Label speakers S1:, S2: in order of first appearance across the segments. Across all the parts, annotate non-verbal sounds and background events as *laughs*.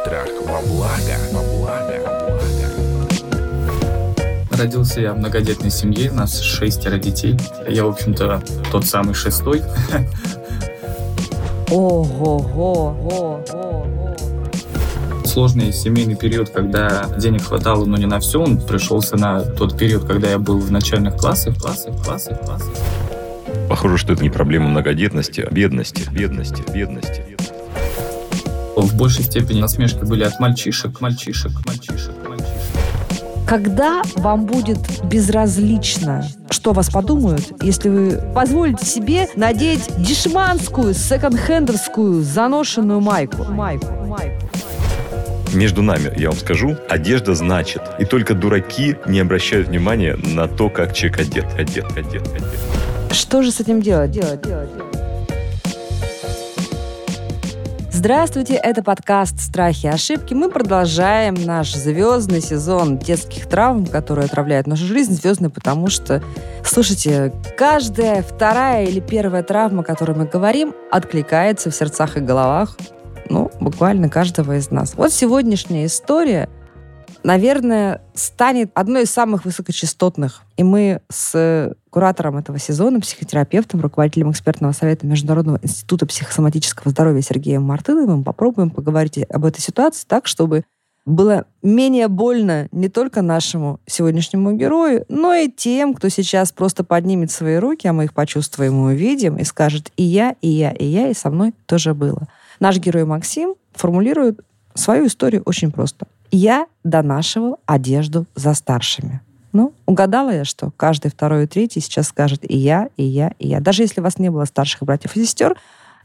S1: Страх во благо. Во благо.
S2: Родился я в многодетной семье, у нас шестеро детей. Я, в общем-то, тот самый шестой. *laughs*
S3: Ого-го-го.
S2: Сложный семейный период, когда денег хватало, но не на все, он пришелся на тот период, когда я был в начальных классах, классах, классах, классах.
S1: Похоже, что это не проблема многодетности, а бедности, бедности, бедности.
S2: В большей степени насмешки были от мальчишек, мальчишек, мальчишек, мальчишек.
S3: Когда вам будет безразлично, что вас подумают, если вы позволите себе надеть дешманскую, секонд-хендерскую, заношенную майку? майку, майку.
S1: Между нами, я вам скажу, одежда значит. И только дураки не обращают внимания на то, как человек одет, одет, одет, одет.
S3: Что же с этим делать? делать, делать, делать? Здравствуйте, это подкаст «Страхи и ошибки». Мы продолжаем наш звездный сезон детских травм, которые отравляют нашу жизнь. Звездный, потому что, слушайте, каждая вторая или первая травма, о которой мы говорим, откликается в сердцах и головах, ну, буквально каждого из нас. Вот сегодняшняя история – наверное, станет одной из самых высокочастотных. И мы с куратором этого сезона, психотерапевтом, руководителем экспертного совета Международного института психосоматического здоровья Сергеем Мартыновым попробуем поговорить об этой ситуации так, чтобы было менее больно не только нашему сегодняшнему герою, но и тем, кто сейчас просто поднимет свои руки, а мы их почувствуем и увидим, и скажет «и я, и я, и я, и со мной тоже было». Наш герой Максим формулирует свою историю очень просто. Я донашивал одежду за старшими. Ну, угадала я, что каждый второй и третий сейчас скажет и я, и я, и я. Даже если у вас не было старших братьев и сестер,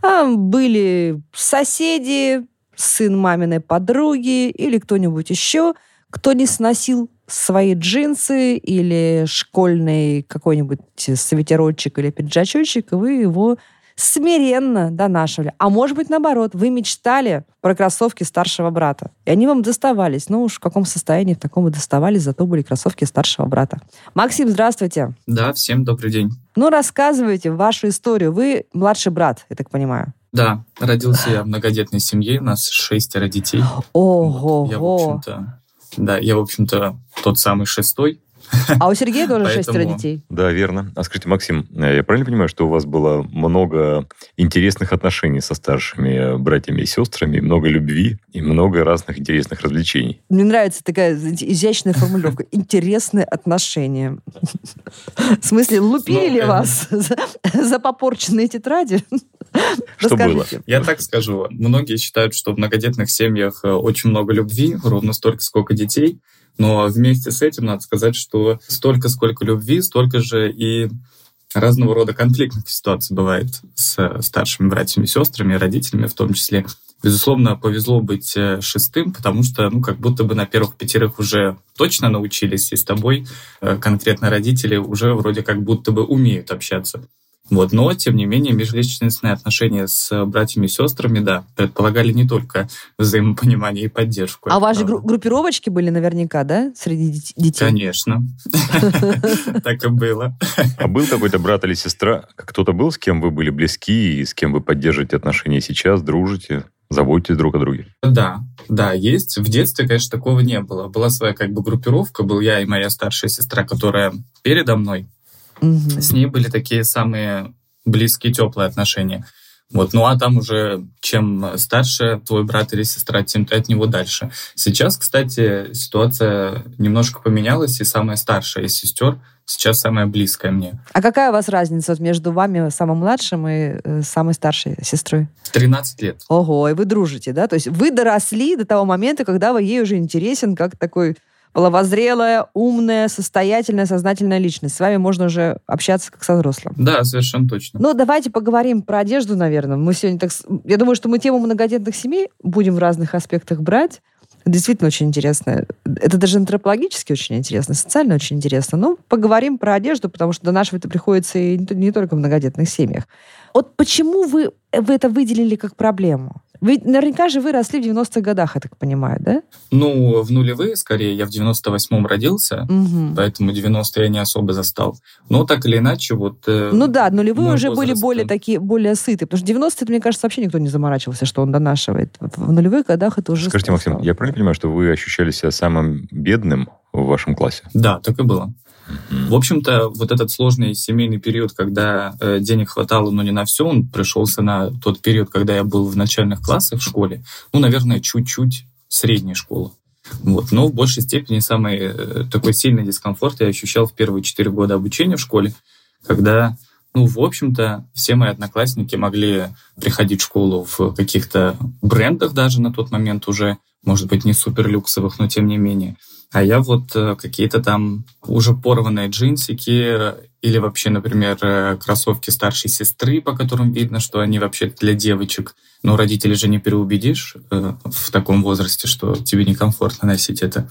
S3: а были соседи, сын маминой подруги или кто-нибудь еще, кто не сносил свои джинсы или школьный какой-нибудь свитерочек или пиджачочек, и вы его смиренно донашивали. А может быть, наоборот, вы мечтали про кроссовки старшего брата. И они вам доставались. Ну уж в каком состоянии в таком и доставались, зато были кроссовки старшего брата. Максим, здравствуйте.
S2: Да, всем добрый день.
S3: Ну, рассказывайте вашу историю. Вы младший брат, я так понимаю.
S2: Да, родился я в многодетной семье, у нас шестеро детей. *gasps*
S3: Ого!
S2: Я, в общем-то, да, я, в общем-то, тот самый шестой.
S3: А у Сергея тоже
S2: Поэтому-
S3: шестеро детей.
S1: Да, верно. А скажите, Максим, э, я правильно понимаю, что у вас было много интересных отношений со старшими э, братьями и сестрами, много любви и много разных интересных развлечений?
S3: Мне нравится такая изящная формулировка. Интересные отношения. В смысле, лупили
S2: Ну, э,
S3: вас за, попорченные тетради?
S1: Что было?
S2: Я так скажу. Многие считают, что в многодетных семьях очень много любви, ровно столько, сколько детей. Но вместе с этим надо сказать, что столько, сколько любви, столько же и разного рода конфликтных ситуаций бывает с э, старшими братьями сестрами, родителями в том числе. Безусловно, повезло быть э, шестым, потому что, ну, как будто бы на первых пятерых уже точно научились, и с тобой э, конкретно родители уже вроде как будто бы умеют общаться. Вот, но, тем не менее, межличностные отношения с братьями и сестрами, да, предполагали не только взаимопонимание и поддержку.
S3: А у вас же
S2: правда.
S3: гру- группировочки были наверняка, да, среди дет- детей?
S2: Конечно. *laughs* Так и было.
S1: А был какой-то брат или сестра? Кто-то был, с кем вы были близки и с кем вы поддерживаете отношения сейчас, дружите, заботитесь друг о друге?
S2: Да, да, есть. В детстве, конечно, такого не было. Была своя как бы группировка, был я и моя старшая сестра, которая передо мной. С ней были такие самые близкие, теплые отношения. Вот, ну а там уже чем старше твой брат или сестра, тем ты от него дальше. Сейчас, кстати, ситуация немножко поменялась, и самая старшая из сестер сейчас самая близкая мне.
S3: А какая у вас разница вот между вами, самым младшим, и э, самой старшей сестрой?
S2: 13 лет.
S3: Ого, и вы дружите, да? То есть вы доросли до того момента, когда вы ей уже интересен как такой половозрелая, умная, состоятельная, сознательная личность. С вами можно уже общаться как со взрослым.
S2: Да, совершенно точно.
S3: Ну, давайте поговорим про одежду, наверное. Мы сегодня так... Я думаю, что мы тему многодетных семей будем в разных аспектах брать. Действительно очень интересно. Это даже антропологически очень интересно, социально очень интересно. Ну, поговорим про одежду, потому что до нашего это приходится и не только в многодетных семьях. Вот почему вы, вы это выделили как проблему? Вы наверняка же вы росли в 90-х годах, я так понимаю, да?
S2: Ну, в нулевые, скорее, я в 98-м родился,
S3: Угу.
S2: поэтому 90 я не особо застал. Но так или иначе, вот... э,
S3: Ну да, нулевые уже были
S2: возраст,
S3: более
S2: он-
S3: такие, более сытые. Потому что 90-е, мне кажется, вообще никто не заморачивался, что он донашивает. В нулевых годах это уже...
S1: Скажите, Максим, я правильно понимаю, что вы ощущали себя самым бедным в вашем классе?
S2: Да, так и было. В общем-то, вот этот сложный семейный период, когда э, денег хватало, но не на все, он пришелся на тот период, когда я был в начальных классах в школе. Ну, наверное, чуть-чуть средней школы. Вот. Но в большей степени самый э, такой сильный дискомфорт я ощущал в первые четыре года обучения в школе, когда, ну, в общем-то, все мои одноклассники могли приходить в школу в каких-то брендах даже на тот момент уже, может быть, не супер люксовых, но тем не менее. А я вот э, какие-то там уже порванные джинсики или вообще, например, э, кроссовки старшей сестры, по которым видно, что они вообще для девочек. Но родителей же не переубедишь э, в таком возрасте, что тебе некомфортно носить это.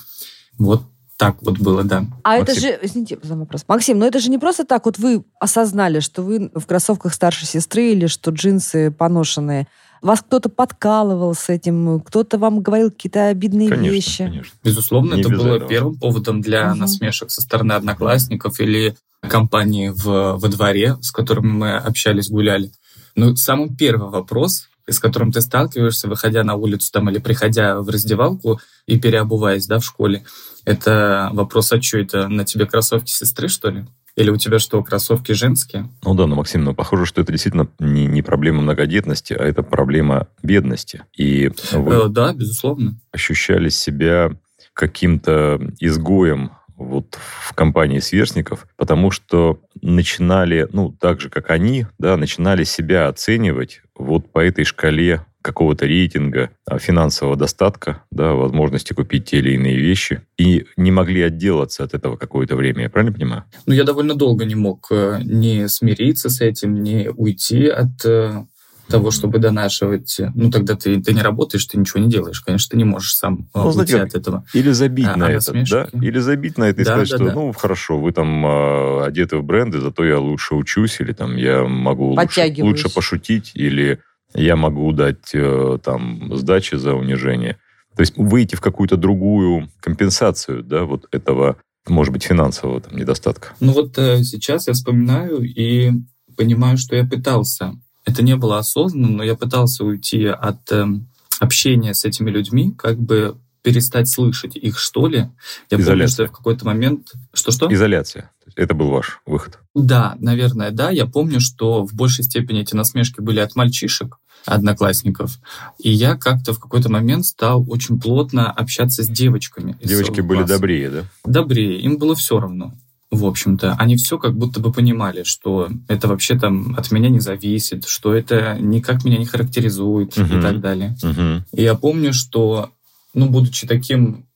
S2: Вот так вот было, да.
S3: А это
S1: Максим.
S3: же, извините за вопрос. Максим, но это же не просто так вот вы осознали, что вы в кроссовках старшей сестры или что джинсы поношенные. Вас кто-то подкалывал с этим, кто-то вам говорил какие-то обидные
S1: Конечно,
S3: вещи.
S1: конечно.
S2: Безусловно,
S1: Не
S2: это
S1: без
S2: было
S1: этого.
S2: первым поводом для
S3: Мгм.
S2: насмешек со стороны одноклассников или компании в, во дворе, с которыми мы общались, гуляли. Но самый первый вопрос, с которым ты сталкиваешься, выходя на улицу там или приходя в раздевалку и переобуваясь да, в школе, это вопрос, а что это, на тебе кроссовки сестры, что ли? Или у тебя что, кроссовки женские?
S1: Ну да, но, Максим, но похоже, что это действительно не, не проблема многодетности, а это проблема бедности. И вы
S2: Э, да, безусловно.
S1: ощущали себя каким-то изгоем вот в компании сверстников, потому что начинали, ну, так же, как они, да, начинали себя оценивать вот по этой шкале какого-то рейтинга а, финансового достатка, да, возможности купить те или иные вещи, и не могли отделаться от этого какое-то время. Я правильно понимаю?
S2: Ну, я довольно долго не мог э, не смириться с этим, не уйти от э, того, чтобы донашивать. Ну, тогда ты, ты не работаешь, ты ничего не делаешь. Конечно, ты не можешь сам э,
S1: Ну,
S2: уйти
S1: знаете,
S2: от этого.
S1: Или забить
S2: А,
S1: на
S2: а
S1: это, да? Или забить на это и
S2: Да,
S1: сказать,
S2: да,
S1: что,
S2: да.
S1: ну, хорошо, вы там э, одеты в бренды, зато я лучше учусь, или там я могу лучше, лучше пошутить, или я могу дать э, там сдачи за унижение. То есть выйти в какую-то другую компенсацию, да, вот этого, может быть, финансового там, недостатка.
S2: Ну, вот э, сейчас я вспоминаю и понимаю, что я пытался. Это не было осознанно, но я пытался уйти от эм, общения с этими людьми, как бы перестать слышать их, что ли. Я помню,
S1: Изоляция.
S2: что я в какой-то момент... Что-что?
S1: Изоляция. Это был ваш выход.
S2: Да, наверное, да. Я помню, что в большей степени эти насмешки были от мальчишек, одноклассников. И я как-то в какой-то момент стал очень плотно общаться с девочками.
S1: Девочки были
S2: класса.
S1: добрее, да?
S2: Добрее, им было все равно. В общем-то, они все как будто бы понимали, что это вообще там от меня не зависит, что это никак меня не характеризует
S1: Мгм.
S2: и так далее.
S1: Мгм.
S2: И я помню, что, ну, будучи таким,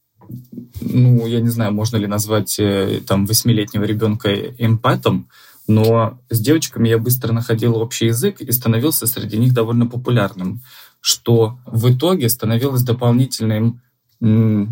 S2: ну, я не знаю, можно ли назвать э, там восьмилетнего ребенка эмпатом, но с девочками я быстро находил общий язык и становился среди них довольно популярным, что в итоге становилось дополнительным, ну,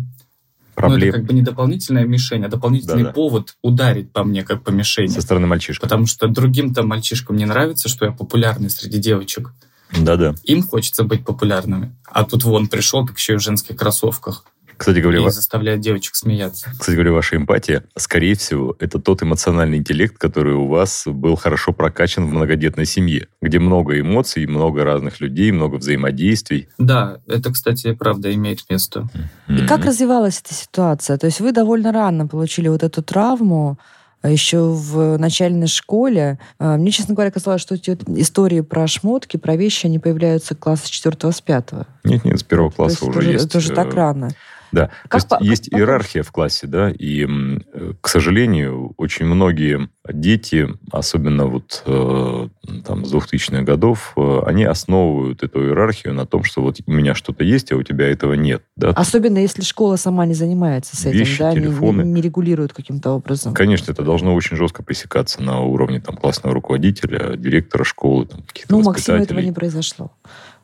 S2: это как бы не дополнительная мишень, а дополнительный
S1: Да-да.
S2: повод ударить по мне как по мишени.
S1: со стороны мальчишек.
S2: Потому что другим-то мальчишкам не нравится, что я популярный среди девочек.
S1: Да-да.
S2: Им хочется быть популярными. А тут вон пришел, так еще и в женских кроссовках.
S1: Кстати говоря,
S2: И
S1: ва-
S2: заставляет девочек смеяться.
S1: Кстати говоря, ваша эмпатия, скорее всего, это тот эмоциональный интеллект, который у вас был хорошо прокачан в многодетной семье, где много эмоций, много разных людей, много взаимодействий.
S2: Да, это, кстати, правда имеет место.
S3: И как развивалась эта ситуация? То есть вы довольно рано получили вот эту травму, а еще в начальной школе. А, Мне, честно говоря, казалось, что эти истории про шмотки, про вещи, они появляются класса 4 с 5.
S1: Нет, нет, с первого
S3: То
S1: класса
S3: есть
S1: уже есть.
S3: это уже
S1: э,
S3: так рано.
S1: Да,
S3: Как
S1: то есть
S3: по-
S1: есть иерархия в классе, да, и, э, к сожалению, очень многие дети, особенно вот э, там с 2000-х годов, э, они основывают эту иерархию на том, что вот у меня что-то есть, а у тебя этого нет, да.
S3: Особенно если школа сама не занимается с этим,
S1: Вещи,
S3: да, не- не,
S1: телефоны.
S3: не регулирует каким-то образом.
S1: Конечно, это должно очень жестко пресекаться на уровне там, классного руководителя, директора школы, там, каких-то
S3: Ну, у Максима этого не произошло.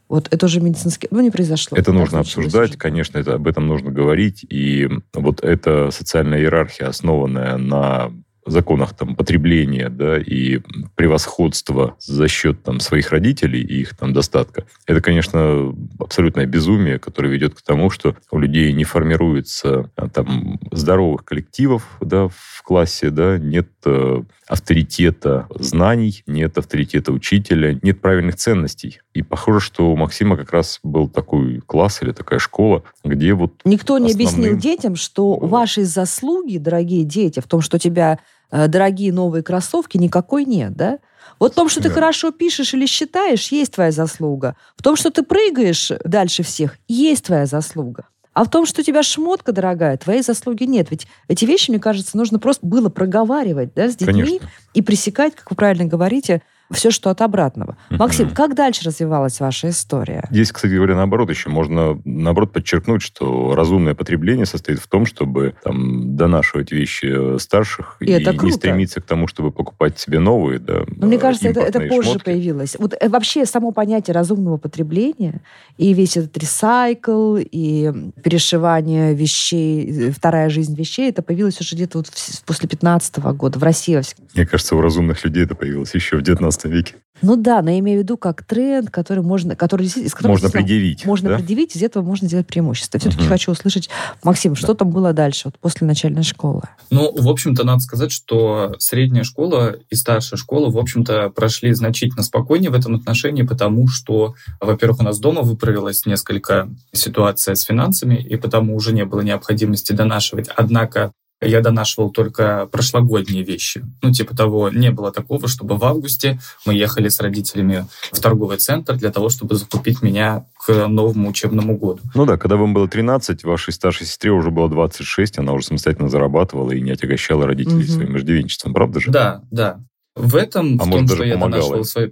S3: Вот это уже медицинский... Ну, не произошло.
S1: Это нужно обсуждать, конечно, это, об этом нужно говорить. И вот эта социальная иерархия, основанная на законах там потребления, да, и превосходства за счет там своих родителей и их там достатка, это, конечно, абсолютное безумие, которое ведет к тому, что у людей не формируется а, там здоровых коллективов, да, в классе, да, нет э, авторитета знаний, нет авторитета учителя, нет правильных ценностей. И похоже, что у Максима как раз был такой класс или такая школа, где вот...
S3: Никто не объяснил детям, что вашей заслуги, дорогие дети, в том, что тебя дорогие новые кроссовки, никакой нет, да? Вот в том, что ты хорошо пишешь или считаешь, есть твоя заслуга. В том, что ты прыгаешь дальше всех, есть твоя заслуга. А в том, что у тебя шмотка дорогая, твоей заслуги нет. Ведь эти вещи, мне кажется, нужно просто было проговаривать да, с детьми
S1: Конечно.
S3: и пресекать, как вы правильно говорите, все, что от обратного. Максим, как дальше развивалась ваша история?
S1: Здесь, кстати говоря, наоборот еще можно, наоборот, подчеркнуть, что разумное потребление состоит в том, чтобы там донашивать вещи старших
S3: И
S1: и,
S3: это
S1: не
S3: круто.
S1: стремиться к тому, чтобы покупать себе новые, да,
S3: Но мне кажется, это, это позже
S1: шмотки.
S3: появилось. Вот э, вообще само понятие разумного потребления и весь этот ресайкл и перешивание вещей, э, вторая жизнь вещей, это появилось уже где-то вот после 15 года в России.
S1: Мне кажется, у разумных людей это появилось еще в 19 веке.
S3: Ну да, но я имею в виду как тренд, который можно, который действительно- из которого
S1: Можно предъявить,
S3: Можно
S1: да?
S3: предъявить, из этого можно делать преимущество. Все-таки
S1: Мгм.
S3: хочу услышать, Максим, что там было дальше, вот после начальной школы?
S2: Ну, в общем-то, надо сказать, что средняя школа и старшая школа, в общем-то, прошли значительно спокойнее в этом отношении, потому что, во-первых, у нас дома выправилась несколько ситуация с финансами, и потому уже не было необходимости донашивать. Однако я донашивал только прошлогодние вещи. Ну, типа того, не было такого, чтобы в августе мы ехали с родителями в торговый центр для того, чтобы закупить меня к новому учебному году.
S1: Ну да, когда вам было 13, вашей старшей сестре уже было 26, она уже самостоятельно зарабатывала и не отягощала родителей
S3: Мгм.
S1: своим иждивенчеством, правда же?
S2: Да, да. В этом,
S1: А
S2: в
S1: может,
S2: том,
S1: даже
S2: что я
S1: помогала
S2: донашивал свои...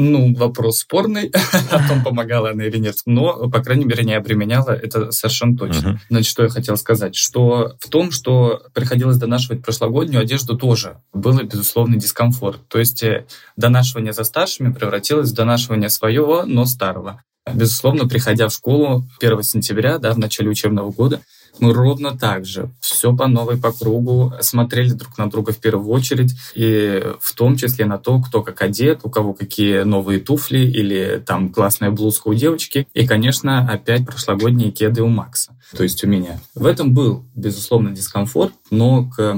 S2: Ну, вопрос спорный, *laughs* о том, помогала она или нет. Но, по крайней мере, не обременяла, это совершенно точно.
S1: Мгм.
S2: Значит, что я хотел сказать? Что в том, что приходилось донашивать прошлогоднюю одежду тоже, было, безусловный дискомфорт. То есть э, донашивание за старшими превратилось в донашивание своего, но старого. Безусловно, приходя в школу 1 сентября, да, в начале учебного года, мы ровно так же, все по новой, по кругу, смотрели друг на друга в первую очередь, и в том числе на то, кто как одет, у кого какие новые туфли или там классная блузка у девочки, и, конечно, опять прошлогодние кеды у Макса, то есть у меня. В этом был, безусловно, дискомфорт, но к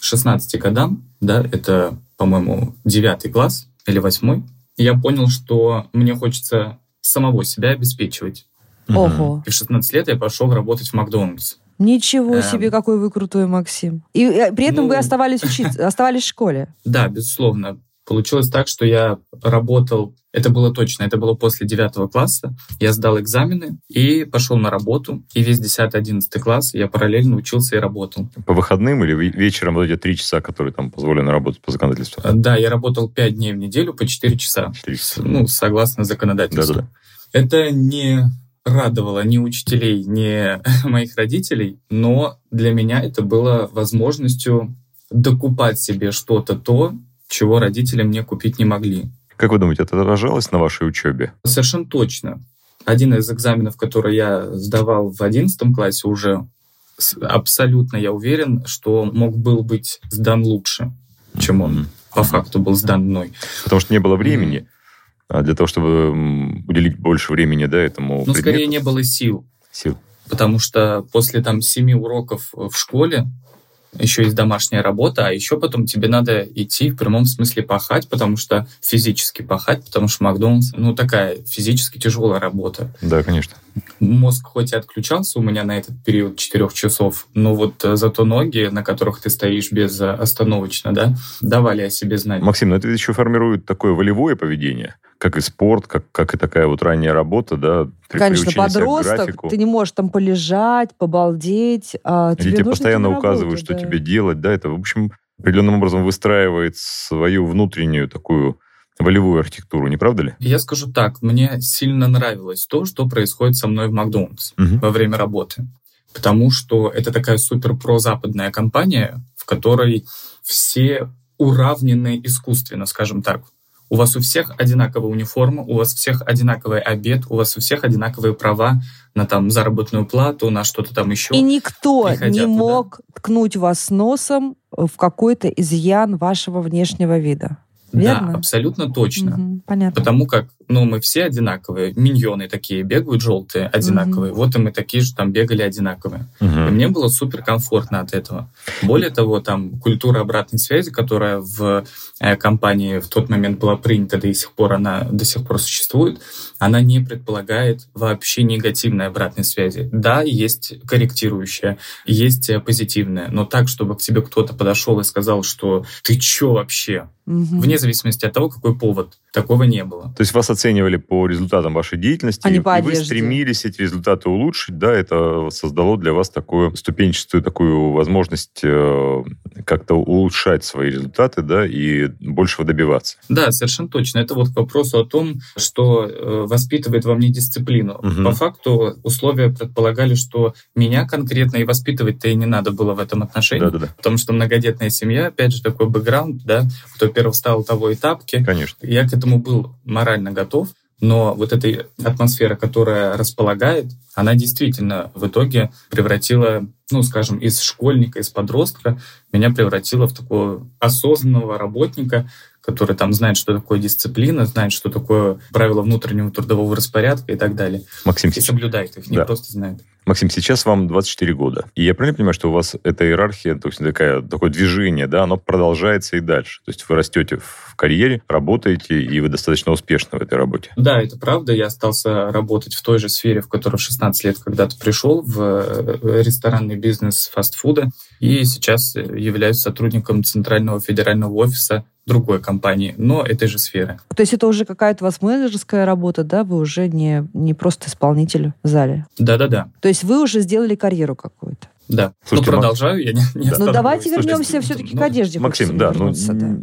S2: 16 годам, да, это, по-моему, 9 класс или 8, я понял, что мне хочется самого себя обеспечивать.
S3: Ого.
S2: И в 16 лет я пошел работать в Макдональдс.
S3: Ничего
S2: Эм.
S3: себе, какой вы крутой, Максим. И э, при этом
S2: Ну.
S3: вы оставались учиться, *laughs* оставались в школе.
S2: Да, безусловно. Получилось так, что я работал, это было точно, это было после 9 класса, я сдал экзамены и пошел на работу, и весь 10-11 класс я параллельно учился и работал.
S1: По выходным или ве- вечером вот эти три часа, которые там позволены работать по законодательству?
S2: Э, Да, я работал 5 дней в неделю по 4 часа,
S1: Четыре часа.
S2: ну, согласно законодательству.
S1: Да-да-да.
S2: Это не радовало ни учителей, ни *laughs* моих родителей, но для меня это было возможностью докупать себе что-то то, чего родители мне купить не могли.
S1: Как вы думаете, это отражалось на вашей учебе?
S2: Совершенно точно. Один из экзаменов, который я сдавал в 11 классе уже, абсолютно я уверен, что мог был быть сдан лучше, чем он по факту был сдан мной.
S1: Потому что не было времени. А для того, чтобы уделить больше времени да, этому предмету,
S2: Ну, скорее не было сил,
S1: сил.
S2: потому что после там семи уроков в школе еще есть домашняя работа, а еще потом тебе надо идти в прямом смысле пахать, потому что физически пахать, потому что Макдональдс, ну, такая физически тяжелая работа.
S1: Да, конечно.
S2: Мозг хоть и отключался у меня на этот период четырех часов, но вот э, зато ноги, на которых ты стоишь безостановочно, да, давали о себе знать.
S1: Максим, но это ведь еще формирует такое волевое поведение, как и спорт, как, как и такая вот ранняя работа, да, при-
S3: Конечно, подросток, ты не можешь там полежать, побалдеть. А тебе
S1: тебе постоянно указывают,
S3: работу,
S1: что
S3: да.
S1: тебе делать, да, это, в общем, определенным образом выстраивает свою внутреннюю такую волевую архитектуру, не правда ли?
S2: Я скажу так, мне сильно нравилось то, что происходит со мной в Макдональдс
S1: Мгм.
S2: во время работы. Потому что это такая супер прозападная компания, в которой все уравнены искусственно, скажем так. У вас у всех одинаковая униформа, у вас у всех одинаковый обед, у вас у всех одинаковые права на там заработную плату, на что-то там еще.
S3: И никто не туда. мог ткнуть вас носом в какой-то изъян вашего внешнего вида. Верно?
S2: Да, абсолютно точно.
S3: Угу, понятно.
S2: Потому как, ну, мы все одинаковые. Миньоны такие бегают желтые, одинаковые. Угу. Вот и мы такие же там бегали одинаковые. Угу. И мне было супер комфортно от этого. Более того, там культура обратной связи, которая в э, компании в тот момент была принята, до сих пор она до сих пор существует, она не предполагает вообще негативной обратной связи. Да, есть корректирующая, есть э, позитивная, но так, чтобы к тебе кто-то подошел и сказал, что ты чё вообще? Угу. Вне зависимости от того, какой повод. Такого не было.
S1: То есть вас оценивали по результатам вашей деятельности,
S3: а не по
S1: и вы стремились эти результаты улучшить, да, это создало для вас такую ступенчатую такую возможность э, как-то улучшать свои результаты, да, и большего добиваться.
S2: Да, совершенно точно. Это вот к вопросу о том, что э, воспитывает во мне дисциплину. Угу. По факту условия предполагали, что меня конкретно и воспитывать-то и не надо было в этом отношении,
S1: Да-да-да.
S2: потому что многодетная семья, опять же, такой бэкграунд, да, кто первый встал, того и тапки.
S1: Конечно.
S2: Я к этому был морально готов, но вот эта атмосфера, которая располагает, она действительно в итоге превратила, ну, скажем, из школьника, из подростка, меня превратила в такого осознанного работника, который там знает, что такое дисциплина, знает, что такое правила внутреннего трудового распорядка и так далее.
S1: Максим,
S2: и соблюдает их, не да. просто знает.
S1: Максим, сейчас вам 24 года. И я правильно понимаю, что у вас эта иерархия, то есть такая, такое движение, да, оно продолжается и дальше. То есть вы растете в карьере, работаете, и вы достаточно успешны в этой работе.
S2: Да, это правда. Я остался работать в той же сфере, в которой в 16 лет когда-то пришел, в э, ресторанный бизнес фастфуда. И сейчас являюсь сотрудником Центрального федерального офиса другой компании, но этой же сферы.
S3: То есть это уже какая-то у вас менеджерская работа, да? Вы уже не, не просто исполнитель в зале?
S2: Да-да-да.
S3: То есть вы уже сделали карьеру какую-то?
S2: Да. Слушайте, ну, продолжаю, я не, не.
S3: Ну, давайте вернемся все-таки ну, к одежде.
S1: Максим, да, ну, да,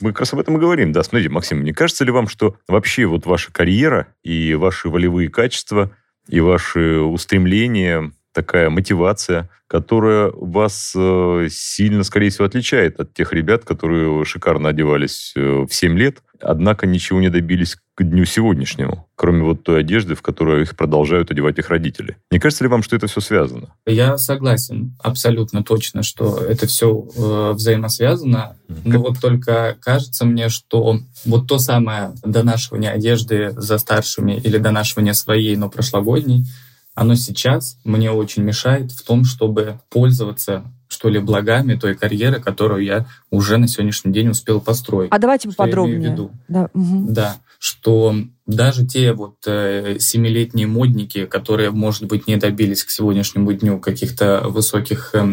S1: мы как раз об этом и говорим. Да, смотрите, Максим, не кажется ли вам, что вообще вот ваша карьера и ваши волевые качества, и ваши устремления такая мотивация, которая вас э, сильно, скорее всего, отличает от тех ребят, которые шикарно одевались э, в 7 лет, однако ничего не добились к дню сегодняшнему, кроме вот той одежды, в которую их продолжают одевать их родители. Не кажется ли вам, что это все связано?
S2: Я согласен абсолютно точно, что это все э, взаимосвязано. Но вот только кажется мне, что вот то самое донашивание одежды за старшими или донашивание своей, но прошлогодней, оно сейчас мне очень мешает в том, чтобы пользоваться что ли, благами той карьеры, которую я уже на сегодняшний день успел построить.
S3: А давайте поподробнее.
S2: Да, угу. да, что даже те вот э, семилетние модники, которые, может быть, не добились к сегодняшнему дню каких-то высоких э,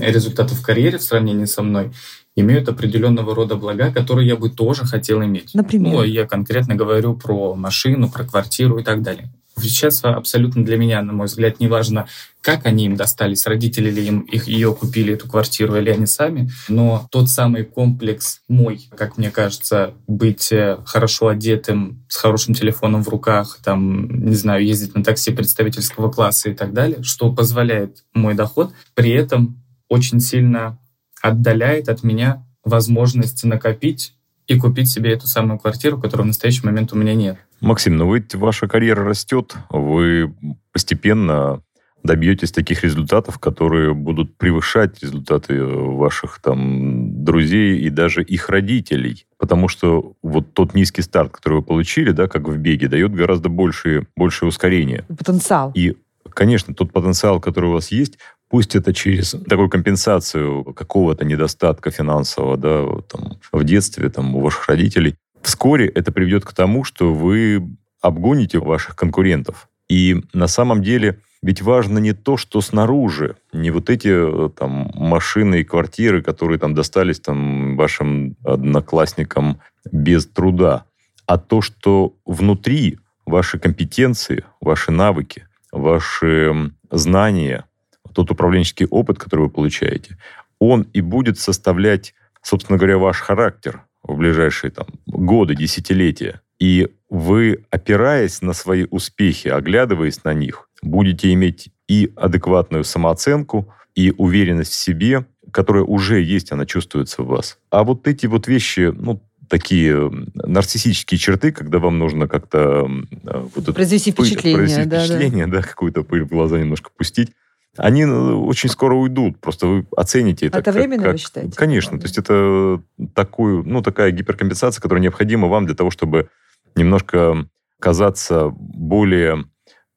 S2: результатов в карьере в сравнении со мной, имеют определенного рода блага, которые я бы тоже хотел иметь.
S3: Например?
S2: Ну, я конкретно говорю про машину, про квартиру и так далее. Сейчас абсолютно для меня, на мой взгляд, не важно, как они им достались, родители ли им их, ее купили, эту квартиру, или они сами. Но тот самый комплекс мой, как мне кажется, быть э, хорошо одетым, с хорошим телефоном в руках, там, не знаю, ездить на такси представительского класса и так далее, что позволяет мой доход, при этом очень сильно отдаляет от меня возможность накопить и купить себе эту самую квартиру, которую в настоящий момент у меня нет.
S1: Максим, ну ведь ваша карьера растет, вы постепенно добьетесь таких результатов, которые будут превышать результаты ваших там друзей и даже их родителей. Потому что вот тот низкий старт, который вы получили, да, как в беге, дает гораздо большее, большее ускорение.
S3: Потенциал.
S1: И, конечно, тот потенциал, который у вас есть, пусть это через такую компенсацию какого-то недостатка финансового, да, там, в детстве, там, у ваших родителей, Вскоре это приведет к тому, что вы обгоните ваших конкурентов. И на самом деле ведь важно не то, что снаружи, не вот эти э, там машины и квартиры, которые там достались там вашим одноклассникам без труда, а то, что внутри ваши компетенции, ваши навыки, ваши знания, тот управленческий опыт, который вы получаете, он и будет составлять, собственно говоря, ваш характер, в ближайшие там, годы, десятилетия. И вы, опираясь на свои успехи, оглядываясь на них, будете иметь и адекватную самооценку, и уверенность в себе, которая уже есть, она чувствуется в вас. А вот эти вот вещи, ну, такие нарциссические черты, когда вам нужно как-то
S3: вот это произвести впечатление, произвести
S1: да, впечатление, да, да какую-то пыль в глаза немножко пустить они ну, очень скоро уйдут. Просто вы оцените это.
S3: Это
S1: как,
S3: временно,
S1: как,
S3: вы считаете?
S1: Конечно. То есть это такую, ну, такая гиперкомпенсация, которая необходима вам для того, чтобы немножко казаться более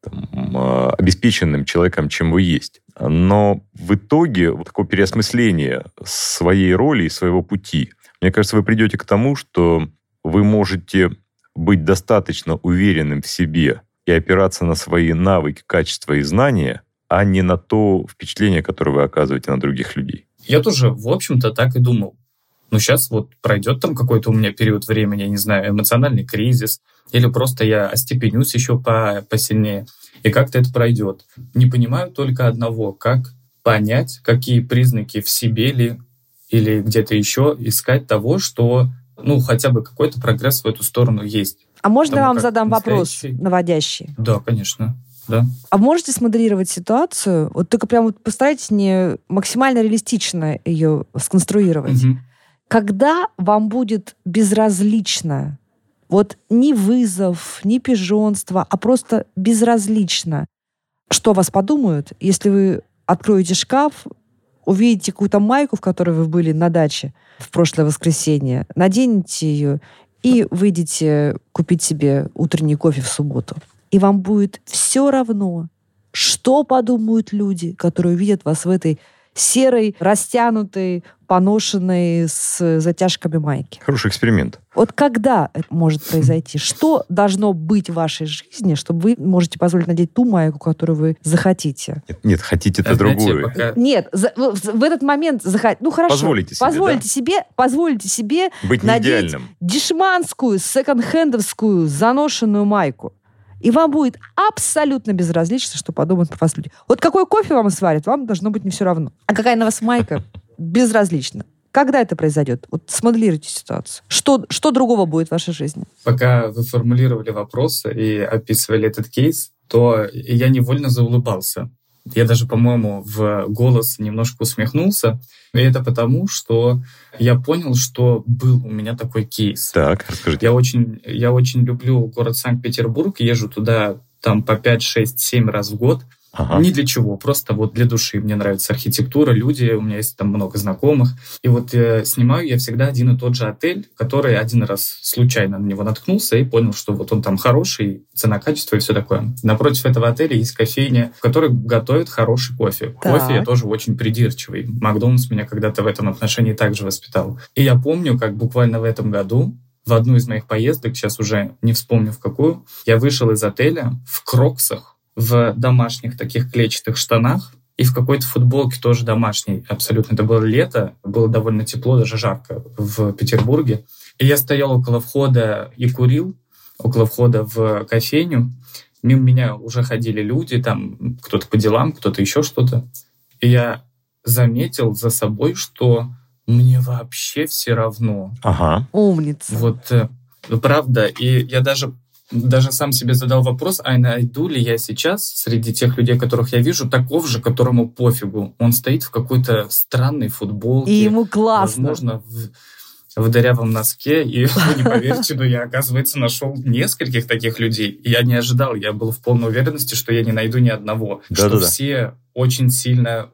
S1: там, а, обеспеченным человеком, чем вы есть. Но в итоге вот такое переосмысление своей роли и своего пути, мне кажется, вы придете к тому, что вы можете быть достаточно уверенным в себе и опираться на свои навыки, качества и знания, а не на то впечатление, которое вы оказываете на других людей.
S2: Я тоже, в общем-то, так и думал. Но сейчас вот пройдет там какой-то у меня период времени, я не знаю, эмоциональный кризис, или просто я остепенюсь еще по, посильнее, и как-то это пройдет. Не понимаю только одного, как понять, какие признаки в себе ли или где-то еще искать того, что ну, хотя бы какой-то прогресс в эту сторону есть.
S3: А можно я вам задам настоящий... вопрос наводящий?
S2: Да, конечно да.
S3: А можете смоделировать ситуацию? Вот только прям вот постарайтесь не максимально реалистично ее сконструировать. Угу. Когда вам будет безразлично, вот ни вызов, ни пижонство, а просто безразлично, что вас подумают, если вы откроете шкаф, увидите какую-то майку, в которой вы были на даче в прошлое воскресенье, наденете ее и выйдете купить себе утренний кофе в субботу и вам будет все равно, что подумают люди, которые увидят вас в этой серой, растянутой, поношенной с затяжками майки.
S1: Хороший эксперимент.
S3: Вот когда это может произойти? Что должно быть в вашей жизни, чтобы вы можете позволить надеть ту майку, которую вы захотите?
S1: Нет, нет хотите это другую.
S3: Пока... Нет, за, в, в этот момент захотите. Ну хорошо.
S1: Позволите себе.
S3: Позволите да? себе, позволите себе
S1: быть
S3: надеть
S1: идеальным.
S3: дешманскую, секонд-хендовскую заношенную майку и вам будет абсолютно безразлично, что подумают про вас люди. Вот какой кофе вам сварят, вам должно быть не все равно. А какая на вас майка, безразлично. Когда это произойдет? Вот смоделируйте ситуацию. Что, что другого будет в вашей жизни?
S2: Пока вы формулировали вопросы и описывали этот кейс, то я невольно заулыбался. Я даже, по-моему, в голос немножко усмехнулся. И это потому, что я понял, что был у меня такой кейс.
S1: Так, расскажите.
S2: Я очень, я очень люблю город Санкт-Петербург, езжу туда там по 5, 6, 7 раз в год. Ага. Ни для чего, просто вот для души. Мне нравится архитектура, люди, у меня есть там много знакомых. И вот э, снимаю я всегда один и тот же отель, который один раз случайно на него наткнулся и понял, что вот он там хороший, цена-качество и все такое. Напротив этого отеля есть кофейня, в которой готовят хороший кофе. Так. Кофе я тоже очень придирчивый. Макдональдс меня когда-то в этом отношении также воспитал. И я помню, как буквально в этом году в одну из моих поездок, сейчас уже не вспомню в какую, я вышел из отеля в кроксах, в домашних таких клетчатых штанах и в какой-то футболке тоже домашней. Абсолютно. Это было лето, было довольно тепло, даже жарко в Петербурге. И я стоял около входа и курил, около входа в кофейню. Мимо меня уже ходили люди, там кто-то по делам, кто-то еще что-то. И я заметил за собой, что мне вообще все равно.
S1: Ага.
S3: Умница.
S2: Вот э, правда. И я даже даже сам себе задал вопрос, а найду ли я сейчас среди тех людей, которых я вижу, такого же, которому пофигу. Он стоит в какой-то странной футболке.
S3: И ему классно.
S2: Возможно, в, в дырявом носке. И *laughs* вы не поверите, но я, оказывается, нашел нескольких таких людей. Я не ожидал, я был в полной уверенности, что я не найду ни одного. Да, что да, все очень сильно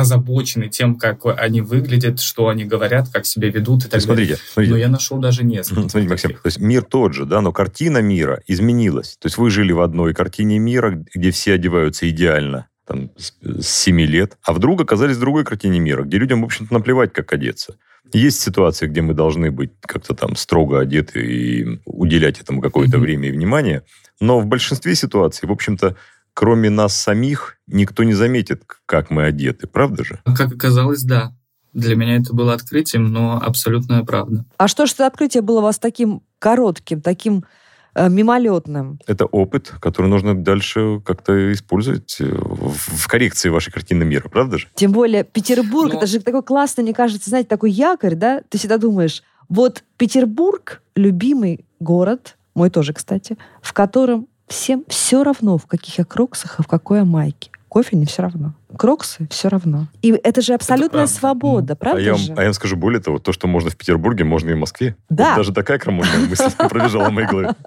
S2: озабочены тем, как они выглядят, что они говорят, как себя ведут и так
S1: смотрите,
S2: далее.
S1: Смотрите.
S2: Но я нашел даже несколько.
S1: Смотрите, Максим, то есть мир тот же, да, но картина мира изменилась. То есть вы жили в одной картине мира, где все одеваются идеально, там, с 7 лет, а вдруг оказались в другой картине мира, где людям, в общем-то, наплевать, как одеться. Есть ситуации, где мы должны быть как-то там строго одеты и уделять этому какое-то mm-hmm. время и внимание, но в большинстве ситуаций, в общем-то, кроме нас самих, никто не заметит, как мы одеты, правда же?
S2: Как оказалось, да. Для меня это было открытием, но абсолютная правда.
S3: А что же это открытие было у вас таким коротким, таким э, мимолетным?
S1: Это опыт, который нужно дальше как-то использовать э, в коррекции вашей картины мира, правда же?
S3: Тем более Петербург, но... это же такой классный, мне кажется, знаете, такой якорь, да? Ты всегда думаешь, вот Петербург — любимый город, мой тоже, кстати, в котором Всем все равно, в каких я кроксах и в какой я майке. Кофе не все равно. Кроксы все равно. И это же абсолютная
S2: правда.
S3: свобода, правда
S1: а, я вам,
S3: же?
S1: а я вам скажу более того, то, что можно в Петербурге, можно и в Москве.
S3: Да.
S1: Вот даже такая крамольная мысль пробежала в моей голове. *laughs*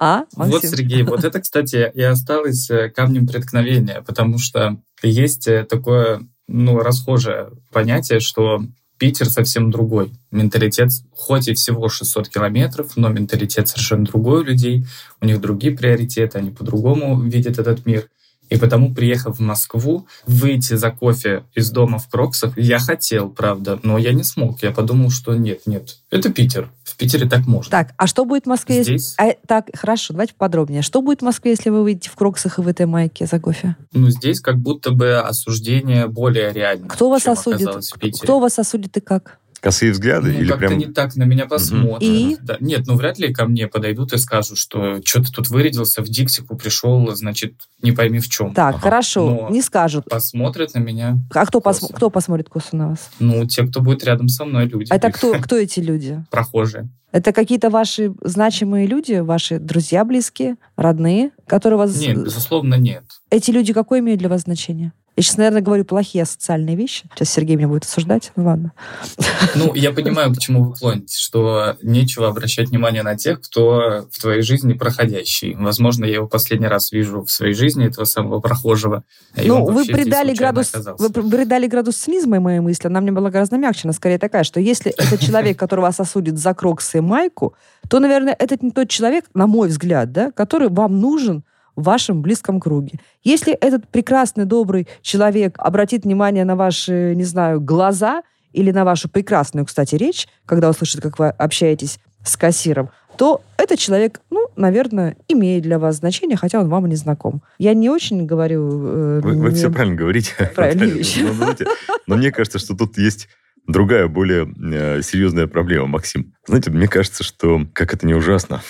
S3: А,
S2: Вот,
S3: Максим?
S2: Сергей, вот это, кстати, и осталось э, камнем преткновения, потому что есть э, такое, ну, расхожее понятие, что Питер совсем другой. Менталитет, хоть и всего 600 километров, но менталитет совершенно другой у людей, у них другие приоритеты, они по-другому видят этот мир. И потому, приехав в Москву, выйти за кофе из дома в Кроксах, я хотел, правда, но я не смог. Я подумал, что нет, нет, это Питер. В Питере так можно.
S3: Так, а что будет в Москве?
S2: Здесь,
S3: А, так, хорошо, давайте подробнее. Что будет в Москве, если вы выйдете в Кроксах и в этой майке за кофе?
S2: ну, здесь как будто бы осуждение более реально.
S3: Кто вас осудит?
S2: оказалось в Питере.
S3: Кто вас осудит и как?
S1: Косые взгляды
S2: Ну,
S1: или
S2: как-то
S1: прям...
S2: не так на меня посмотрят.
S3: И?
S2: Да. Нет, ну вряд ли ко мне подойдут и скажут, что что ты тут вырядился, в Диксику пришел, значит, не пойми в чем.
S3: Так,
S1: Ага.
S3: хорошо,
S2: Но-
S3: не скажут.
S2: Посмотрят на меня,
S3: А кто, пос- кто посмотрит косо на вас?
S2: ну, те, кто будет рядом со мной, люди.
S3: А это кто, кто эти люди? *laughs*
S2: Прохожие.
S3: Это какие-то ваши значимые люди, ваши друзья близкие, родные, которые вас...
S2: Нет, безусловно, нет.
S3: Эти люди какое имеют для вас значение? Я сейчас, наверное, говорю плохие социальные вещи. Сейчас Сергей меня будет осуждать. Ну ладно.
S2: Ну, я понимаю, к чему вы клоните, что нечего обращать внимание на тех, кто в твоей жизни проходящий. Возможно, я его последний раз вижу в своей жизни, этого самого прохожего. и
S3: ну, вы придали градус,
S2: оказался.
S3: вы при- придали градус цинизма и моей мысли. Она мне была гораздо мягче. Она скорее такая, что если это человек, *laughs* который вас осудит за кроксы и майку, то, наверное, это не тот человек, на мой взгляд, да, который вам нужен в вашем близком круге. Если этот прекрасный, добрый человек обратит внимание на ваши, не знаю, глаза или на вашу прекрасную, кстати, речь, когда услышит, как вы общаетесь с кассиром, то этот человек, ну, наверное, имеет для вас значение, хотя он вам и не знаком. Я не очень говорю... э,
S1: Вы, вы
S3: не-
S1: все правильно говорите. *laughs* Наталья.
S3: вещи.
S1: Но, мне кажется, что тут есть другая, более э, серьезная проблема, Максим. Знаете, мне кажется, что, как это не ужасно ну,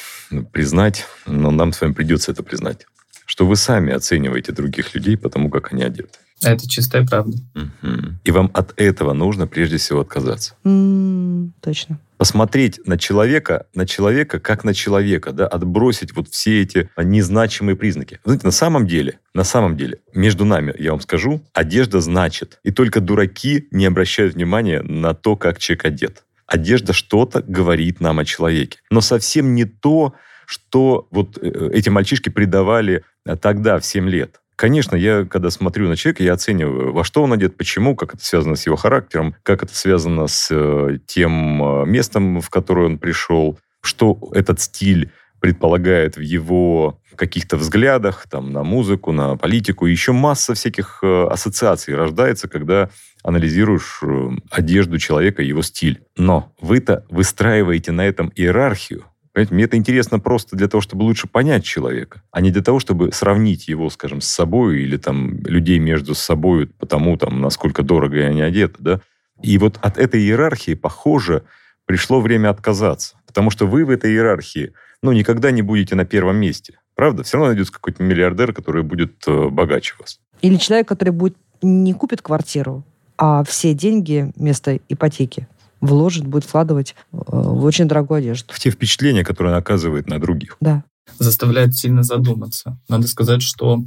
S1: признать, но нам с вами придется это признать, что вы сами оцениваете других людей по тому, как они одеты.
S2: Это чистая правда.
S1: Мгм. И вам от этого нужно прежде всего отказаться.
S3: М, Точно.
S1: посмотреть на человека, на человека как на человека, да, отбросить вот все эти незначимые признаки. Знаете, на самом деле, на самом деле, между нами, я вам скажу, одежда значит. И только дураки не обращают внимания на то, как человек одет. Одежда что-то говорит нам о человеке. Но совсем не то, что вот э, эти мальчишки придавали э, тогда, в 7 лет. Конечно, я, когда смотрю на человека, я оцениваю, во что он одет, почему, как это связано с его характером, как это связано с э, тем э, местом, в которое он пришел, что этот стиль предполагает в его каких-то взглядах, там, на музыку, на политику. Еще масса всяких э, ассоциаций рождается, когда анализируешь э, одежду человека, его стиль. Но вы-то выстраиваете на этом иерархию, Понимаете, мне это интересно просто для того, чтобы лучше понять человека, а не для того, чтобы сравнить его, скажем, с собой или там людей между собой по тому, там, насколько дорого они одеты, да. И вот от этой иерархии, похоже, пришло время отказаться. Потому что вы в этой иерархии, ну, никогда не будете на первом месте. Правда? Все равно найдется какой-то миллиардер, который будет э, богаче вас.
S3: Или человек, который будет не купит квартиру, а все деньги вместо ипотеки вложит, будет вкладывать э, в очень дорогую одежду.
S1: В те впечатления, которые он оказывает на других.
S3: Да.
S2: заставляет сильно задуматься. Надо сказать, что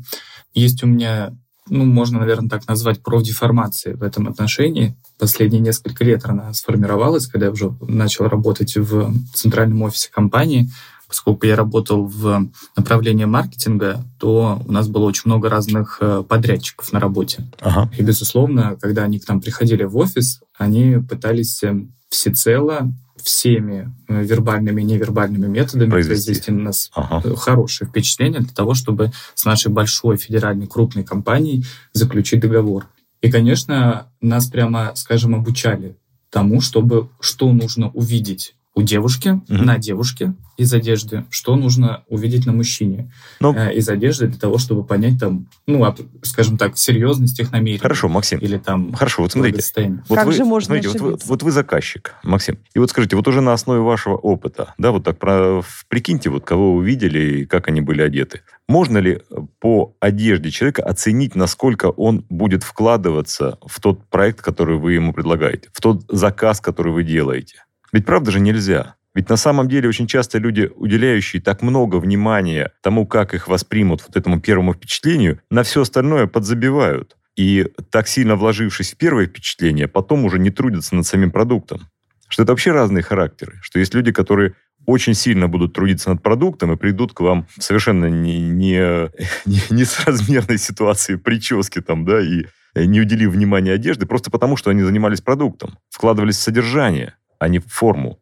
S2: есть у меня, ну, можно, наверное, так назвать, профдеформация в этом отношении. Последние несколько лет она сформировалась, когда я уже начал работать в центральном офисе компании. Поскольку я работал в направлении маркетинга, то у нас было очень много разных э, подрядчиков на работе.
S1: Ага.
S2: И, безусловно, когда они к нам приходили в офис, они пытались э, всецело всеми э, вербальными и невербальными методами
S1: Произвести.
S2: произвести на нас
S1: Ага.
S2: э, хорошее впечатление для того, чтобы с нашей большой федеральной крупной компанией заключить договор. И, конечно, нас прямо, скажем, обучали тому, чтобы что нужно увидеть у девушки,
S1: Мгм.
S2: на девушке из одежды, что нужно увидеть на мужчине
S1: Ну,
S2: э, из одежды для того, чтобы понять там, ну, об- скажем так, серьезность их намерений.
S1: хорошо, Максим.
S2: Или там
S1: Хорошо, вот смотрите. Вот
S3: Как
S1: вы,
S3: же можно
S1: смотрите, вот, вы,
S3: ошибиться?
S1: вот вы заказчик, Максим. И вот скажите, вот уже на основе вашего опыта, да, вот так про, прикиньте, вот кого вы видели и как они были одеты. Можно ли по одежде человека оценить, насколько он будет вкладываться в тот проект, который вы ему предлагаете, в тот заказ, который вы делаете? Ведь правда же нельзя. Ведь на самом деле очень часто люди, уделяющие так много внимания тому, как их воспримут вот этому первому впечатлению, на все остальное подзабивают. И так сильно вложившись в первое впечатление, потом уже не трудятся над самим продуктом. Что это вообще разные характеры. Что есть люди, которые очень сильно будут трудиться над продуктом и придут к вам совершенно не, не, *laughs* не, с размерной ситуацией прически там, да, и не уделив внимания одежды, просто потому, что они занимались продуктом, вкладывались в содержание, а не форму.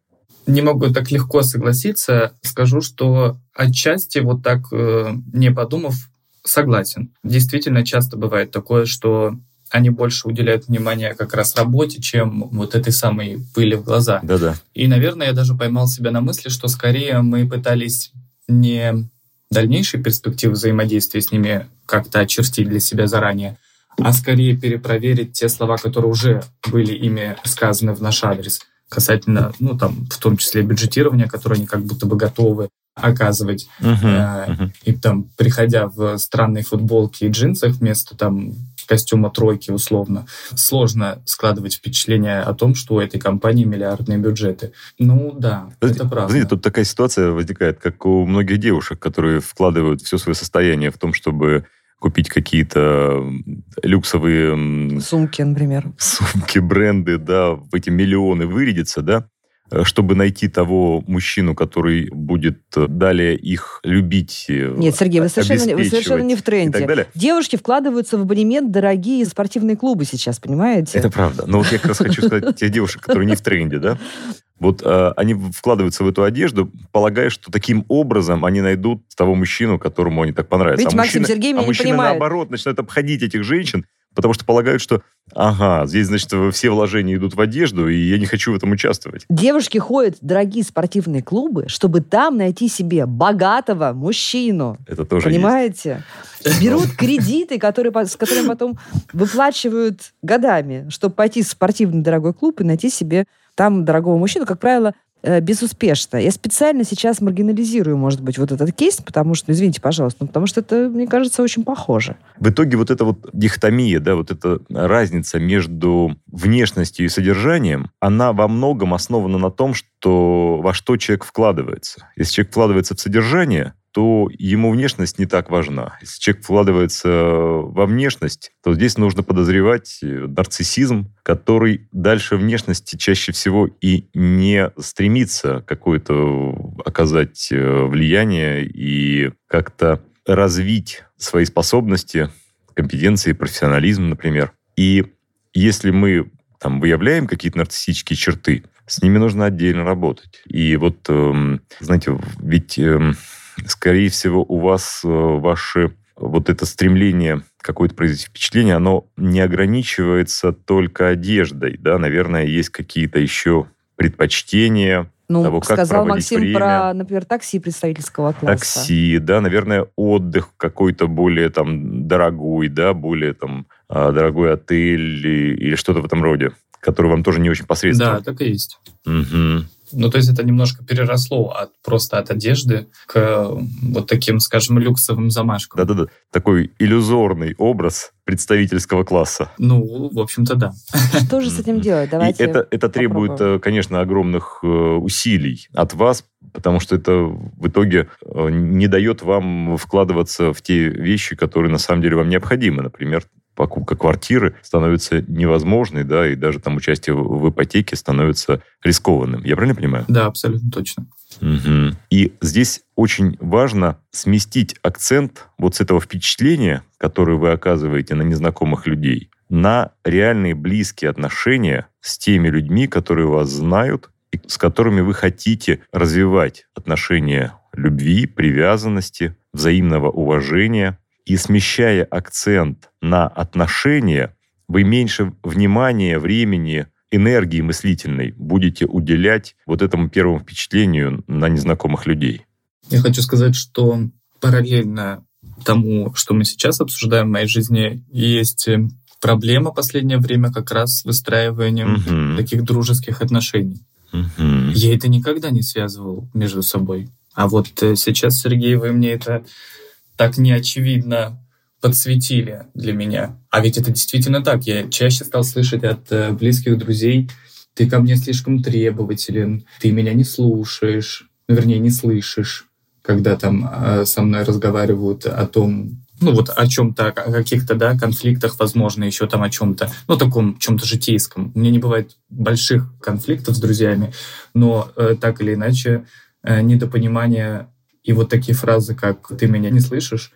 S2: Не могу так легко согласиться. Скажу, что отчасти вот так, э, не подумав, согласен. Действительно, часто бывает такое, что они больше уделяют внимание как раз работе, чем вот этой самой пыли в глаза.
S1: Да-да.
S2: И, наверное, я даже поймал себя на мысли, что скорее мы пытались не дальнейшие перспективы взаимодействия с ними как-то очертить для себя заранее, а скорее перепроверить те слова, которые уже были ими сказаны в наш адрес касательно, ну, там, в том числе бюджетирования, которое они как будто бы готовы оказывать. Uh-huh, uh-huh. И там, приходя в странной футболке и джинсах вместо там костюма тройки условно, сложно складывать впечатление о том, что у этой компании миллиардные бюджеты. Ну да,
S1: Знаете,
S2: это правда.
S1: Знаете, тут такая ситуация возникает, как у многих девушек, которые вкладывают все свое состояние в том, чтобы купить какие-то люксовые...
S3: Сумки, например.
S1: Сумки, бренды, да, в эти миллионы вырядиться, да, Э, чтобы найти того мужчину, который будет э, далее их любить. Э,
S3: Нет, Сергей, вы совершенно, вы совершенно не в тренде. Девушки вкладываются в абонемент дорогие спортивные клубы сейчас, понимаете?
S1: Это правда. Но вот я как раз хочу сказать тех девушек, которые не в тренде, да? Вот э, они вкладываются в эту одежду, полагая, что таким образом они найдут того мужчину, которому они так понравятся.
S3: Видите,
S1: а
S3: Максим,
S1: мужчины,
S3: Сергей меня
S1: а мужчины,
S3: не понимает.
S1: наоборот, начинают обходить этих женщин, потому что полагают, что, ага, здесь, значит, все вложения идут в одежду, и я не хочу в этом участвовать.
S3: Девушки ходят в дорогие спортивные клубы, чтобы там найти себе богатого мужчину.
S1: Это тоже
S3: Понимаете?
S1: Есть. *laughs*
S3: Берут кредиты, которые, с которыми потом выплачивают годами, чтобы пойти в спортивный дорогой клуб и найти себе там дорогого мужчину. Как правило, Э, безуспешно. Я специально сейчас маргинализирую, может быть, вот этот кейс, потому что, извините, пожалуйста, ну, потому что это, мне кажется, очень похоже.
S1: В итоге вот эта вот дихотомия, да, вот эта разница между внешностью и содержанием, она во многом основана на том, что во что человек вкладывается. Если человек вкладывается в содержание, то ему внешность не так важна. Если человек вкладывается во внешность, то здесь нужно подозревать э, нарциссизм, который дальше внешности чаще всего и не стремится какое-то оказать э, влияние и как-то развить свои способности, компетенции, профессионализм, например. И если мы там выявляем какие-то нарциссические черты, с ними нужно отдельно работать. И вот, эм, знаете, ведь эм, скорее всего, у вас э, ваши вот это стремление какое-то произвести впечатление, оно не ограничивается только одеждой, да, наверное, есть какие-то еще предпочтения,
S3: ну,
S1: того, как
S3: сказал Максим
S1: время.
S3: про, например, такси представительского класса.
S1: Такси, да, наверное, отдых какой-то более там дорогой, да, более там а, дорогой отель или, или что-то в этом роде, который вам тоже не очень посредственно.
S2: Да, так и есть.
S1: Угу.
S2: Ну, то есть это немножко переросло от, просто от одежды к вот таким, скажем, люксовым замашкам.
S1: Да-да-да. Такой иллюзорный образ представительского класса.
S2: Ну, в общем-то, да.
S3: Что же с этим делать? Давайте
S1: И это, это требует,
S3: попробуем.
S1: конечно, огромных э, усилий от вас, потому что это в итоге э, не дает вам вкладываться в те вещи, которые на самом деле вам необходимы. Например, покупка квартиры становится невозможной, да, и даже там участие в ипотеке становится рискованным. Я правильно понимаю?
S2: Да, абсолютно точно.
S1: Угу. И здесь очень важно сместить акцент вот с этого впечатления, которое вы оказываете на незнакомых людей, на реальные близкие отношения с теми людьми, которые вас знают и с которыми вы хотите развивать отношения любви, привязанности, взаимного уважения. И смещая акцент на отношения, вы меньше внимания, времени, энергии мыслительной будете уделять вот этому первому впечатлению на незнакомых людей.
S2: Я хочу сказать, что параллельно тому, что мы сейчас обсуждаем в моей жизни, есть проблема в последнее время как раз с выстраиванием
S1: Мгм.
S2: таких дружеских отношений.
S1: Мгм.
S2: Я это никогда не связывал между собой. А вот э, сейчас, Сергей, вы мне это так неочевидно подсветили для меня. А ведь это действительно так. Я чаще стал слышать от э, близких друзей ты ко мне слишком требователен, ты меня не слушаешь, ну, вернее, не слышишь, когда там э, со мной разговаривают о том, ну вот о чем-то, о каких-то, да, конфликтах, возможно, еще там о чем-то, ну, таком чем-то житейском. У меня не бывает больших конфликтов с друзьями, но э, так или иначе э, недопонимание и вот такие фразы, как «ты меня не слышишь»,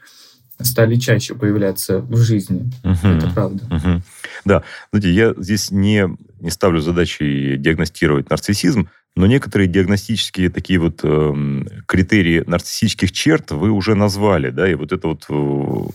S2: стали чаще появляться в жизни. Угу. Это правда.
S1: Угу. Да, знаете, я здесь не, не ставлю задачей диагностировать нарциссизм, но некоторые диагностические такие вот э, критерии нарциссических черт вы уже назвали, да, и вот это вот э,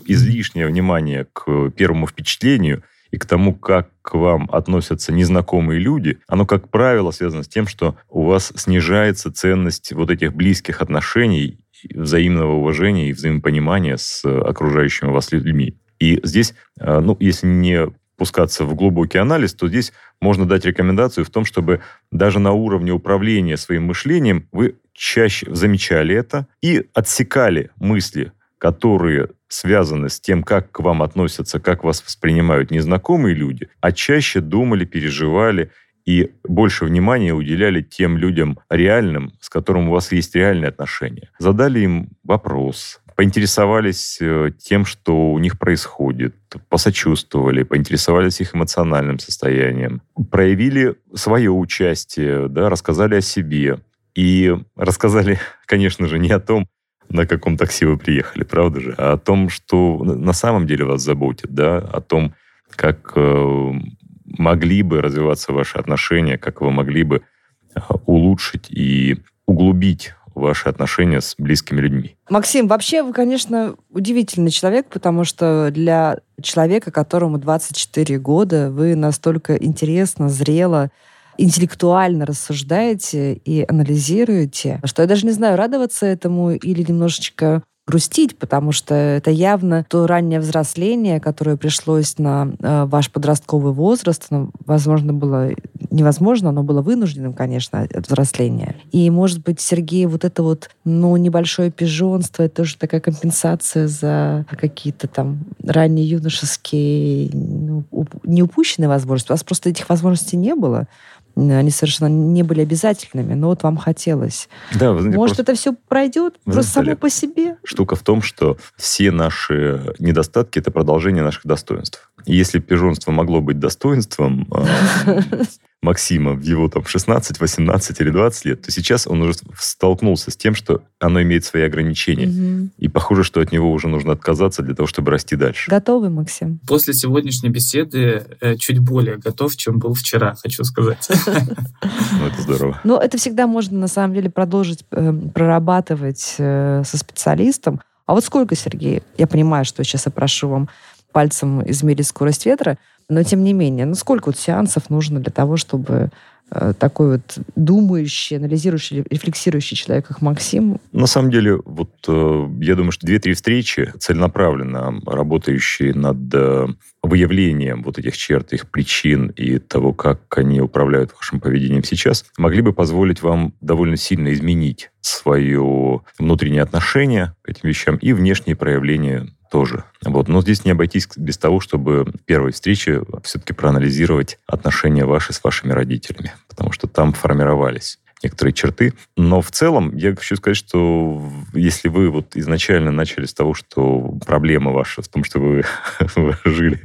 S1: излишнее внимание к первому впечатлению и к тому, как к вам относятся незнакомые люди, оно, как правило, связано с тем, что у вас снижается ценность вот этих близких отношений, взаимного уважения и взаимопонимания с окружающими вас людьми. И здесь, э, ну, если не пускаться в глубокий анализ, то здесь можно дать рекомендацию в том, чтобы даже на уровне управления своим мышлением вы чаще замечали это и отсекали мысли, которые связаны с тем, как к вам относятся, как вас воспринимают незнакомые люди, а чаще думали, переживали и больше внимания уделяли тем людям реальным, с которым у вас есть реальные отношения. Задали им вопрос, поинтересовались э, тем, что у них происходит, посочувствовали, поинтересовались их эмоциональным состоянием, проявили свое участие, да, рассказали о себе. И рассказали, *laughs* конечно же, не о том, на каком такси вы приехали, правда же, а о том, что на самом деле вас заботит, да, о том, как э, могли бы развиваться ваши отношения, как вы могли бы э, улучшить и углубить ваши отношения с близкими людьми.
S3: Максим, вообще вы, конечно, удивительный человек, потому что для человека, которому 24 года, вы настолько интересно, зрело, интеллектуально рассуждаете и анализируете, что я даже не знаю, радоваться этому или немножечко грустить, потому что это явно то раннее взросление, которое пришлось на э, ваш подростковый возраст, оно, возможно, было невозможно, оно было вынужденным, конечно, от взросления. И, может быть, Сергей, вот это вот, ну, небольшое пижонство, это тоже такая компенсация за какие-то там ранние юношеские, ну, не возможности. У вас просто этих возможностей не было они совершенно не были обязательными, но вот вам хотелось.
S1: Да, вы
S3: знаете, Может, просто... это все пройдет вы просто само по себе?
S1: Штука в том, что все наши недостатки – это продолжение наших достоинств. И если пижонство могло быть достоинством, а, *laughs* Максима в его там 16, 18 или 20 лет, то сейчас он уже столкнулся с тем, что оно имеет свои ограничения. Угу. И похоже, что от него уже нужно отказаться для того, чтобы расти дальше.
S3: Готовы, Максим?
S2: После сегодняшней беседы э, чуть более готов, чем был вчера, хочу сказать. *laughs*
S1: Ну, это здорово.
S3: Но это всегда можно, на самом деле, продолжить э, прорабатывать э, со специалистом. А вот сколько, Сергей, я понимаю, что сейчас я прошу вам пальцем измерить скорость ветра, но тем не менее, ну сколько вот сеансов нужно для того, чтобы э, такой вот думающий, анализирующий, рефлексирующий человек, как Максим?
S1: На самом деле, вот э, я думаю, что две-три встречи, целенаправленно работающие над э, выявлением вот этих черт, их причин и того, как они управляют вашим поведением сейчас, могли бы позволить вам довольно сильно изменить свое внутреннее отношение к этим вещам и внешние проявления тоже. Вот. Но здесь не обойтись без того, чтобы в первой встрече все-таки проанализировать отношения ваши с вашими родителями, потому что там формировались некоторые черты. Но в целом я хочу сказать, что если вы вот изначально начали с того, что проблема ваша в том, что вы, *laughs* вы жили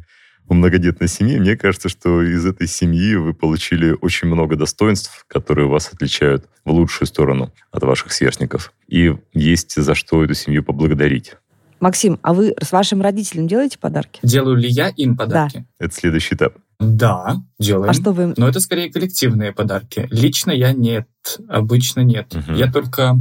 S1: в многодетной семье, мне кажется, что из этой семьи вы получили очень много достоинств, которые вас отличают в лучшую сторону от ваших сверстников. И есть за что эту семью поблагодарить.
S3: Максим, а вы с вашим родителям делаете подарки?
S2: Делаю ли я им подарки?
S1: Да. Это следующий этап.
S2: Да, делаем.
S3: А что вы...
S2: Но это скорее коллективные подарки. Лично я нет, обычно нет. Угу. Я только...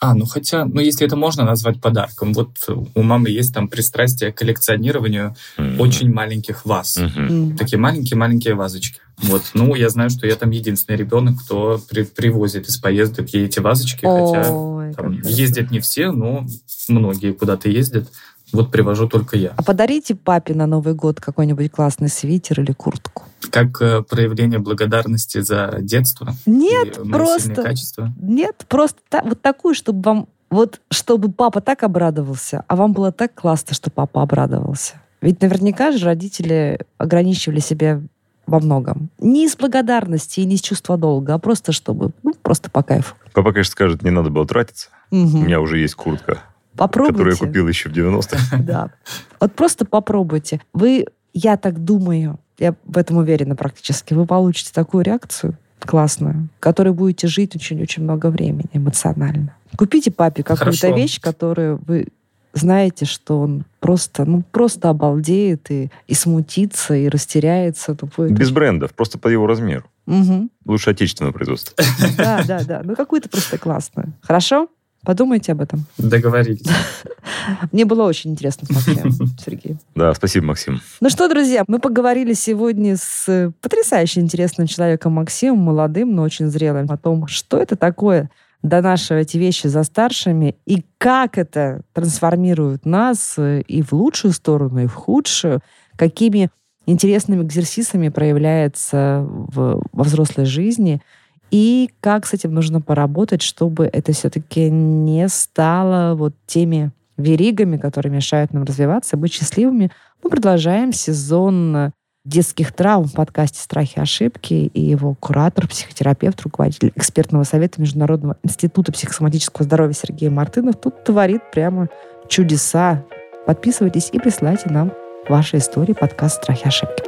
S2: А, ну хотя, ну если это можно назвать подарком. Вот у мамы есть там пристрастие к коллекционированию mm очень маленьких ваз. Mm-hmm. Такие маленькие-маленькие вазочки. Вот, ну, я знаю, что я там единственный ребенок, кто при, привозит из поездок ей эти вазочки, Ой, хотя там, ездят не все, но многие куда-то ездят. Вот привожу только я.
S3: А подарите папе на Новый год какой-нибудь классный свитер или куртку.
S2: Как э, проявление благодарности за детство?
S3: Нет, просто.
S2: Качества?
S3: Нет, просто та, вот такую, чтобы вам вот чтобы папа так обрадовался, а вам было так классно, что папа обрадовался. Ведь наверняка же родители ограничивали себя во многом. Не из благодарности и не из чувства долга, а просто чтобы, ну, просто по кайфу.
S1: Папа, конечно, скажет, не надо было тратиться.
S3: Угу.
S1: У меня уже есть куртка,
S3: Попробуйте.
S1: которую я купил еще в 90-х. *laughs*
S3: Да. Вот просто попробуйте. Вы, я так думаю, я в этом уверена практически, вы получите такую реакцию классную, которой будете жить очень-очень много времени эмоционально. Купите папе какую-то вещь, которую вы знаете, что он просто, ну, просто обалдеет и, и смутится, и растеряется. Ну, будет
S1: Без брендов, просто по его размеру.
S3: Мгм.
S1: Лучше отечественного производства. *laughs*
S3: Да, да, да. Ну, какую-то просто классную. Хорошо? Подумайте об этом.
S2: Договорились. *laughs*
S3: Мне было очень интересно с Максимом, *laughs* Сергей.
S1: Да, спасибо, Максим.
S3: Ну что, друзья, мы поговорили сегодня с потрясающе интересным человеком Максимом, молодым, но очень зрелым, о том, что это такое донашивать вещи за старшими и как это трансформирует нас э, и в лучшую сторону, и в худшую, какими интересными экзерсисами проявляется в- во взрослой жизни, и как с этим нужно поработать, чтобы это все-таки не стало вот теми веригами, которые мешают нам развиваться, быть счастливыми. Мы продолжаем сезон детских травм в подкасте «Страхи и ошибки» и его куратор, психотерапевт, руководитель экспертного совета Международного института психосоматического здоровья Сергей Мартынов тут творит прямо чудеса. Подписывайтесь и присылайте нам ваши истории подкаст «Страхи и ошибки».